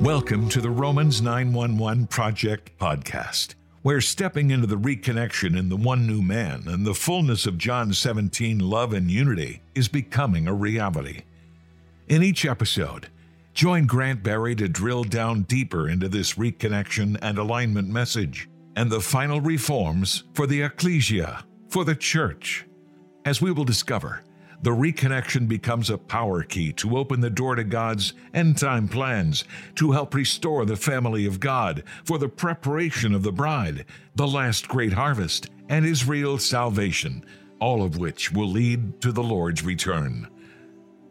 Welcome to the Romans 911 Project podcast, where stepping into the reconnection in the one new man and the fullness of John 17 love and unity is becoming a reality. In each episode, join Grant Berry to drill down deeper into this reconnection and alignment message and the final reforms for the ecclesia, for the church. As we will discover, the reconnection becomes a power key to open the door to God's end time plans, to help restore the family of God for the preparation of the bride, the last great harvest, and Israel's salvation, all of which will lead to the Lord's return.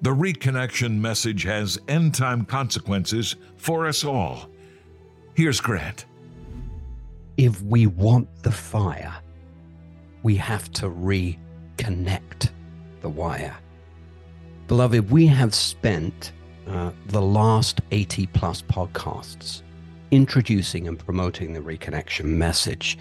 The reconnection message has end time consequences for us all. Here's Grant. If we want the fire, we have to reconnect the wire. Beloved, we have spent uh, the last 80 plus podcasts introducing and promoting the reconnection message.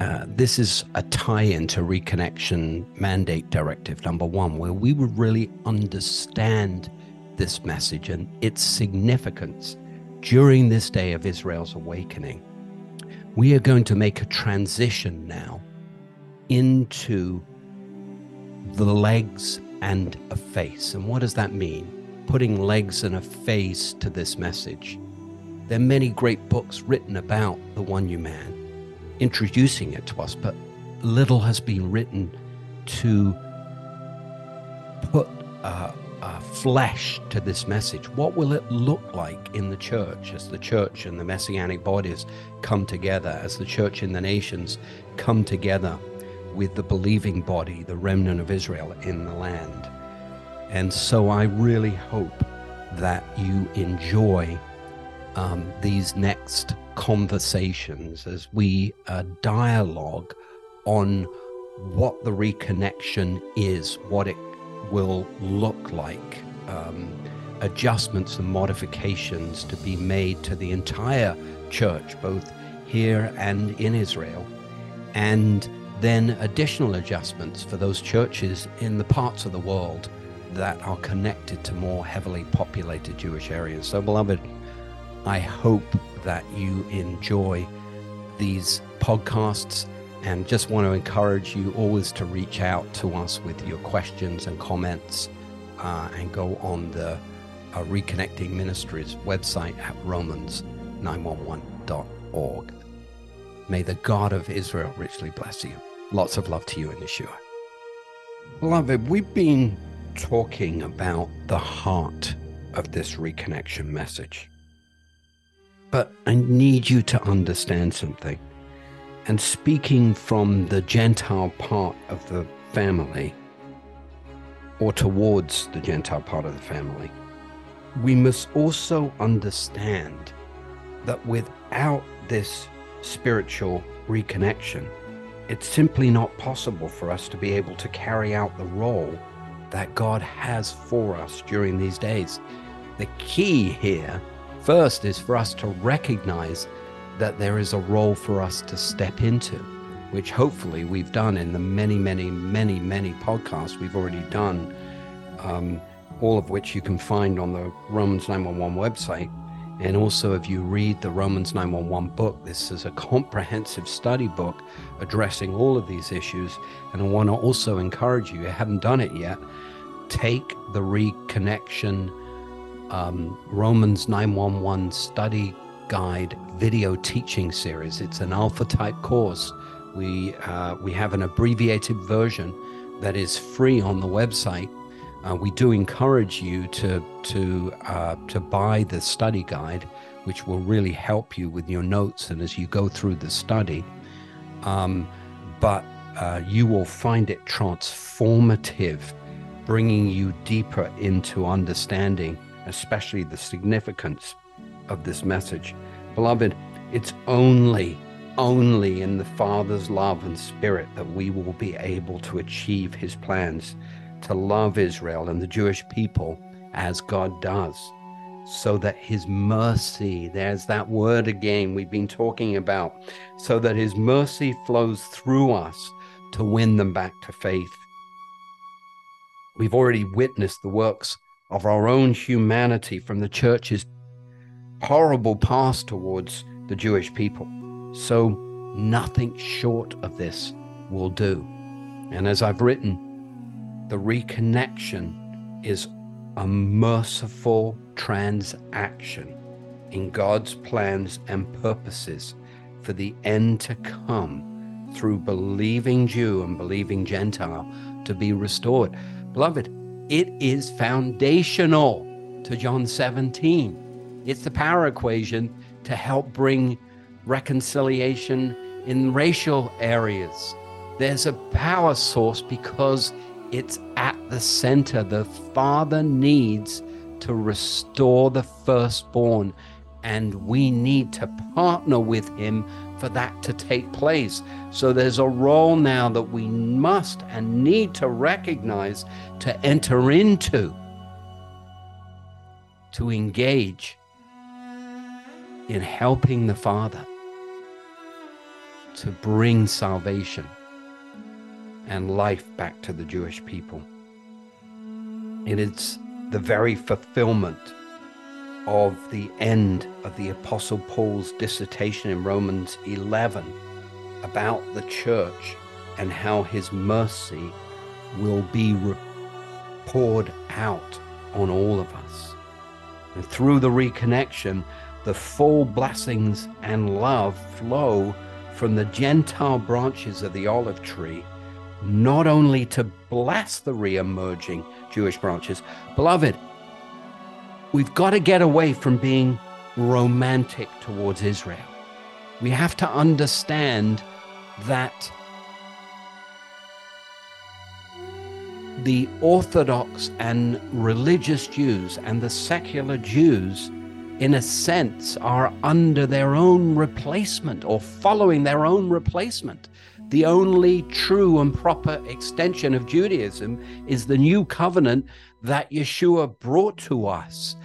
Uh, this is a tie in to Reconnection Mandate Directive number one, where we would really understand this message and its significance during this day of Israel's awakening. We are going to make a transition now into the legs and a face. And what does that mean? Putting legs and a face to this message. There are many great books written about the one new man, introducing it to us, but little has been written to put flesh to this message. What will it look like in the church as the church and the messianic bodies come together, as the church in the nations come together? with the believing body, the remnant of Israel in the land. And so I really hope that you enjoy um, these next conversations as we uh, dialogue on what the reconnection is, what it will look like, um, adjustments and modifications to be made to the entire church, both here and in Israel, and then additional adjustments for those churches in the parts of the world that are connected to more heavily populated Jewish areas. So, beloved, I hope that you enjoy these podcasts and just want to encourage you always to reach out to us with your questions and comments uh, and go on the uh, Reconnecting Ministries website at romans911.org. May the God of Israel richly bless you. Lots of love to you and Yeshua. Beloved, we've been talking about the heart of this reconnection message. But I need you to understand something. And speaking from the Gentile part of the family, or towards the Gentile part of the family, we must also understand that without this spiritual reconnection, it's simply not possible for us to be able to carry out the role that God has for us during these days. The key here, first, is for us to recognize that there is a role for us to step into, which hopefully we've done in the many, many, many, many podcasts we've already done, um, all of which you can find on the Romans 911 website. And also, if you read the Romans 911 book, this is a comprehensive study book addressing all of these issues. And I want to also encourage you, if you haven't done it yet, take the Reconnection um, Romans 911 study guide video teaching series. It's an alpha type course. We, uh, we have an abbreviated version that is free on the website uh, we do encourage you to to uh, to buy the study guide, which will really help you with your notes and as you go through the study. Um, but uh, you will find it transformative, bringing you deeper into understanding, especially the significance of this message. Beloved, it's only only in the Father's love and spirit that we will be able to achieve his plans to love Israel and the Jewish people as God does, so that his mercy, there's that word again we've been talking about, so that his mercy flows through us to win them back to faith. We've already witnessed the works of our own humanity from the church's horrible past towards the Jewish people. So nothing short of this will do. And as I've written, the reconnection is a merciful transaction in God's plans and purposes for the end to come through believing Jew and believing Gentile to be restored. Beloved, it is foundational to John 17. It's the power equation to help bring reconciliation in racial areas. There's a power source because it's at the center. The Father needs to restore the firstborn, and we need to partner with Him for that to take place. So there's a role now that we must and need to recognize to enter into, to engage in helping the Father to bring salvation and life back to the Jewish people. And It is the very fulfillment of the end of the Apostle Paul's dissertation in Romans 11 about the church and how his mercy will be poured out on all of us. And through the reconnection, the full blessings and love flow from the Gentile branches of the olive tree not only to bless the re emerging Jewish branches, beloved, we've got to get away from being romantic towards Israel. We have to understand that the Orthodox and religious Jews and the secular Jews, in a sense, are under their own replacement or following their own replacement. The only true and proper extension of Judaism is the new covenant that Yeshua brought to us.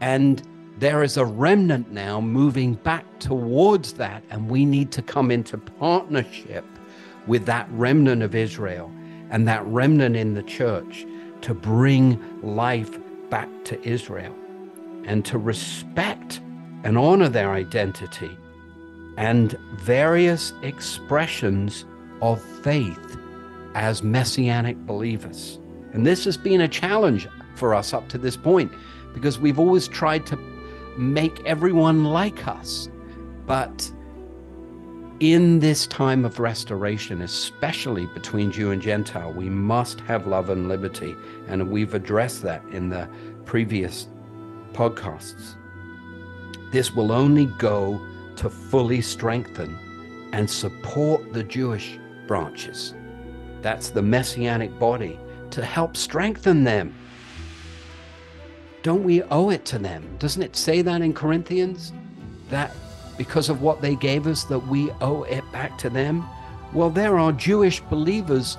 And there is a remnant now moving back towards that, and we need to come into partnership with that remnant of Israel and that remnant in the church to bring life back to Israel and to respect and honor their identity and various expressions of faith as messianic believers. And this has been a challenge for us up to this point because we've always tried to make everyone like us. But in this time of restoration, especially between Jew and Gentile, we must have love and liberty. And we've addressed that in the previous podcasts. This will only go to fully strengthen and support the Jewish branches. That's the messianic body to help strengthen them. Don't we owe it to them? Doesn't it say that in Corinthians? That because of what they gave us, that we owe it back to them? Well, there are Jewish believers.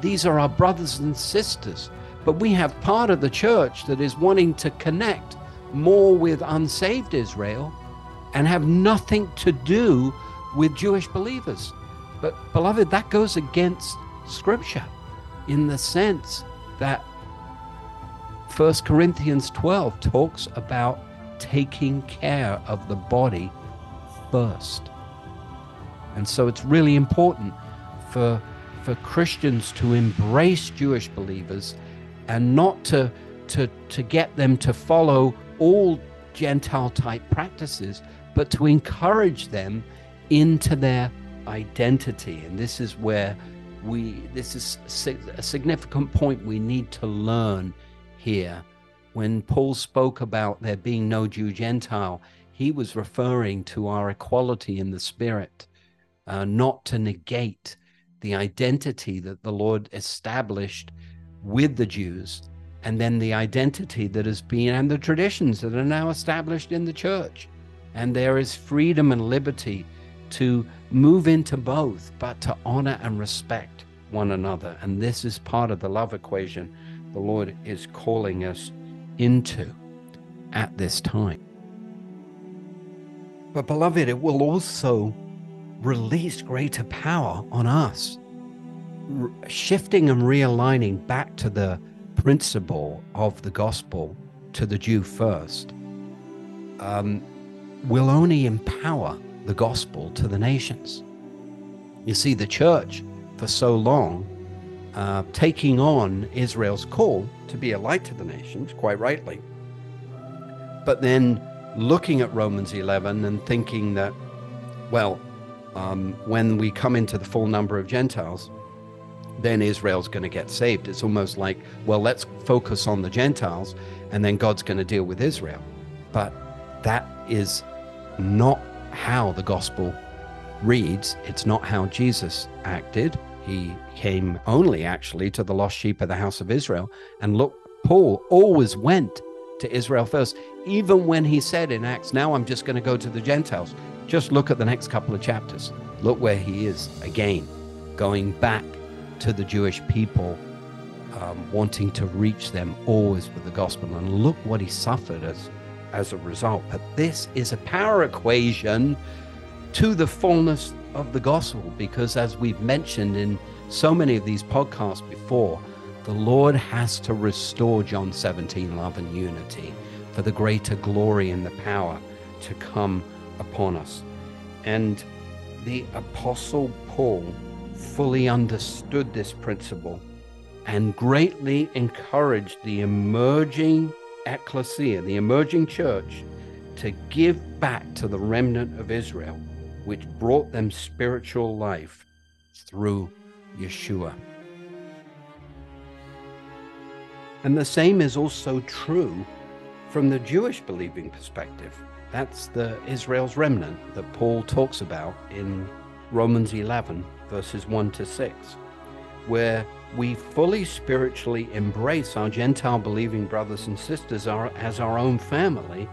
These are our brothers and sisters. But we have part of the church that is wanting to connect more with unsaved Israel and have nothing to do with Jewish believers. But, beloved, that goes against Scripture in the sense that 1 Corinthians 12 talks about taking care of the body first. And so it's really important for, for Christians to embrace Jewish believers and not to, to, to get them to follow all Gentile type practices, but to encourage them into their identity. And this is where we, this is a significant point we need to learn here. When Paul spoke about there being no Jew Gentile, he was referring to our equality in the Spirit, uh, not to negate the identity that the Lord established with the Jews, and then the identity that has been and the traditions that are now established in the church. And there is freedom and liberty to move into both, but to honor and respect one another. And this is part of the love equation the Lord is calling us into at this time. But, beloved, it will also release greater power on us, R- shifting and realigning back to the principle of the gospel to the Jew first. Um, will only empower the gospel to the nations. You see, the church for so long, uh, taking on Israel's call to be a light to the nations, quite rightly, but then looking at Romans 11 and thinking that, well, um, when we come into the full number of Gentiles, then Israel's going to get saved. It's almost like, well, let's focus on the Gentiles and then God's going to deal with Israel. But that is not how the gospel reads. It's not how Jesus acted. He came only actually to the lost sheep of the house of Israel. And look, Paul always went to Israel first, even when he said in Acts, Now I'm just going to go to the Gentiles. Just look at the next couple of chapters. Look where he is again, going back to the Jewish people, um, wanting to reach them always with the gospel. And look what he suffered as, as a result. But this is a power equation to the fullness of the gospel, because as we've mentioned in so many of these podcasts before, the Lord has to restore John 17 love and unity for the greater glory and the power to come upon us. And the Apostle Paul fully understood this principle and greatly encouraged the emerging ecclesia, the emerging church, to give back to the remnant of Israel, which brought them spiritual life through Yeshua. And the same is also true from the Jewish believing perspective. That's the Israel's remnant that Paul talks about in Romans 11, verses 1 to 6, where we fully spiritually embrace our Gentile believing brothers and sisters as our own family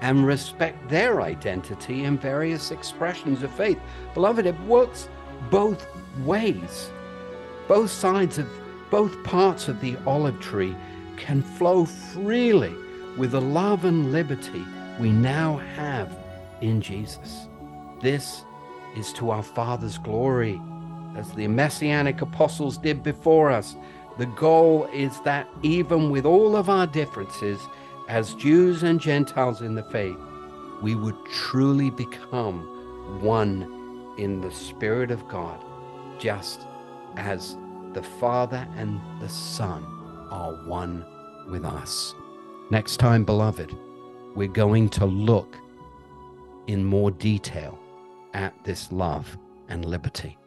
and respect their identity and various expressions of faith. Beloved, it works both ways. Both sides of both parts of the olive tree can flow freely with the love and liberty we now have in Jesus. This is to our Father's glory, as the messianic apostles did before us. The goal is that even with all of our differences, as Jews and Gentiles in the faith, we would truly become one in the Spirit of God, just as the Father and the Son are one with us. Next time, beloved, we're going to look in more detail at this love and liberty.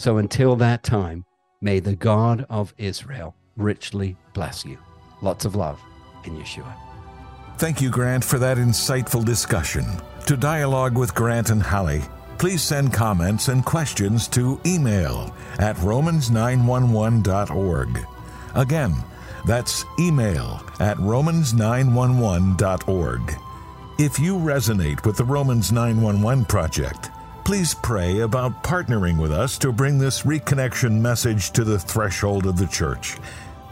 So until that time, may the God of Israel richly bless you. Lots of love in Yeshua. Thank you, Grant, for that insightful discussion. To dialogue with Grant and Holly, please send comments and questions to email at romans911.org. Again, that's email at romans911.org. If you resonate with the Romans 911 project, please pray about partnering with us to bring this reconnection message to the threshold of the church.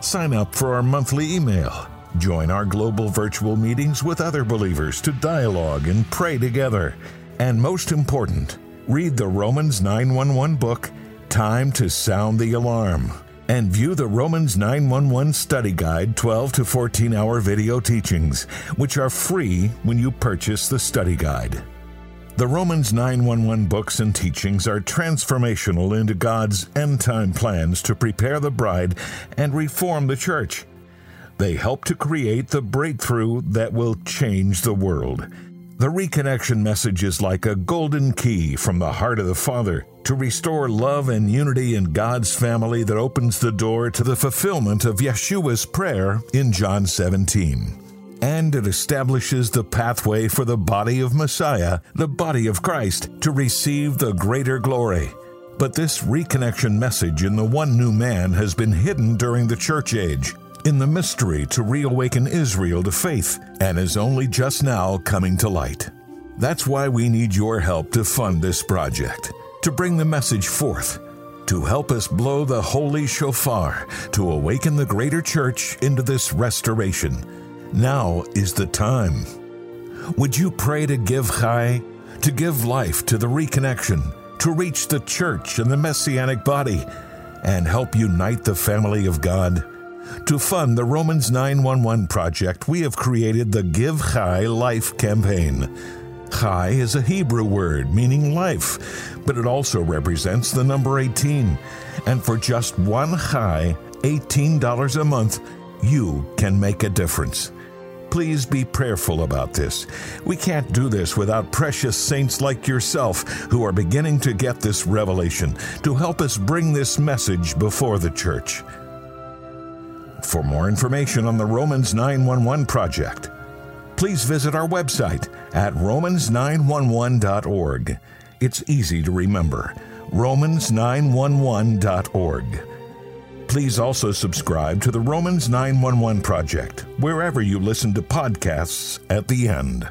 Sign up for our monthly email. Join our global virtual meetings with other believers to dialogue and pray together. And most important, read the Romans 911 book, Time to Sound the Alarm and view the Romans 911 Study Guide 12 to 14 hour video teachings, which are free when you purchase the study guide. The Romans 911 books and teachings are transformational into God's end time plans to prepare the bride and reform the church. They help to create the breakthrough that will change the world. The reconnection message is like a golden key from the heart of the Father to restore love and unity in God's family that opens the door to the fulfillment of Yeshua's prayer in John 17. And it establishes the pathway for the body of Messiah, the body of Christ, to receive the greater glory. But this reconnection message in the one new man has been hidden during the church age in the mystery to reawaken Israel to faith and is only just now coming to light. That's why we need your help to fund this project to bring the message forth, to help us blow the holy shofar, to awaken the greater church into this restoration. Now is the time. Would you pray to give Chai, to give life to the reconnection, to reach the church and the messianic body, and help unite the family of God? To fund the Romans 911 project, we have created the Give Chai Life campaign. Chai is a Hebrew word meaning life, but it also represents the number 18. And for just one Chai, $18 a month, you can make a difference. Please be prayerful about this. We can't do this without precious saints like yourself who are beginning to get this revelation to help us bring this message before the church. For more information on the Romans 911 project, please visit our website at romans911.org. It's easy to remember romans911.org. Please also subscribe to the Romans 911 Project, wherever you listen to podcasts at the end.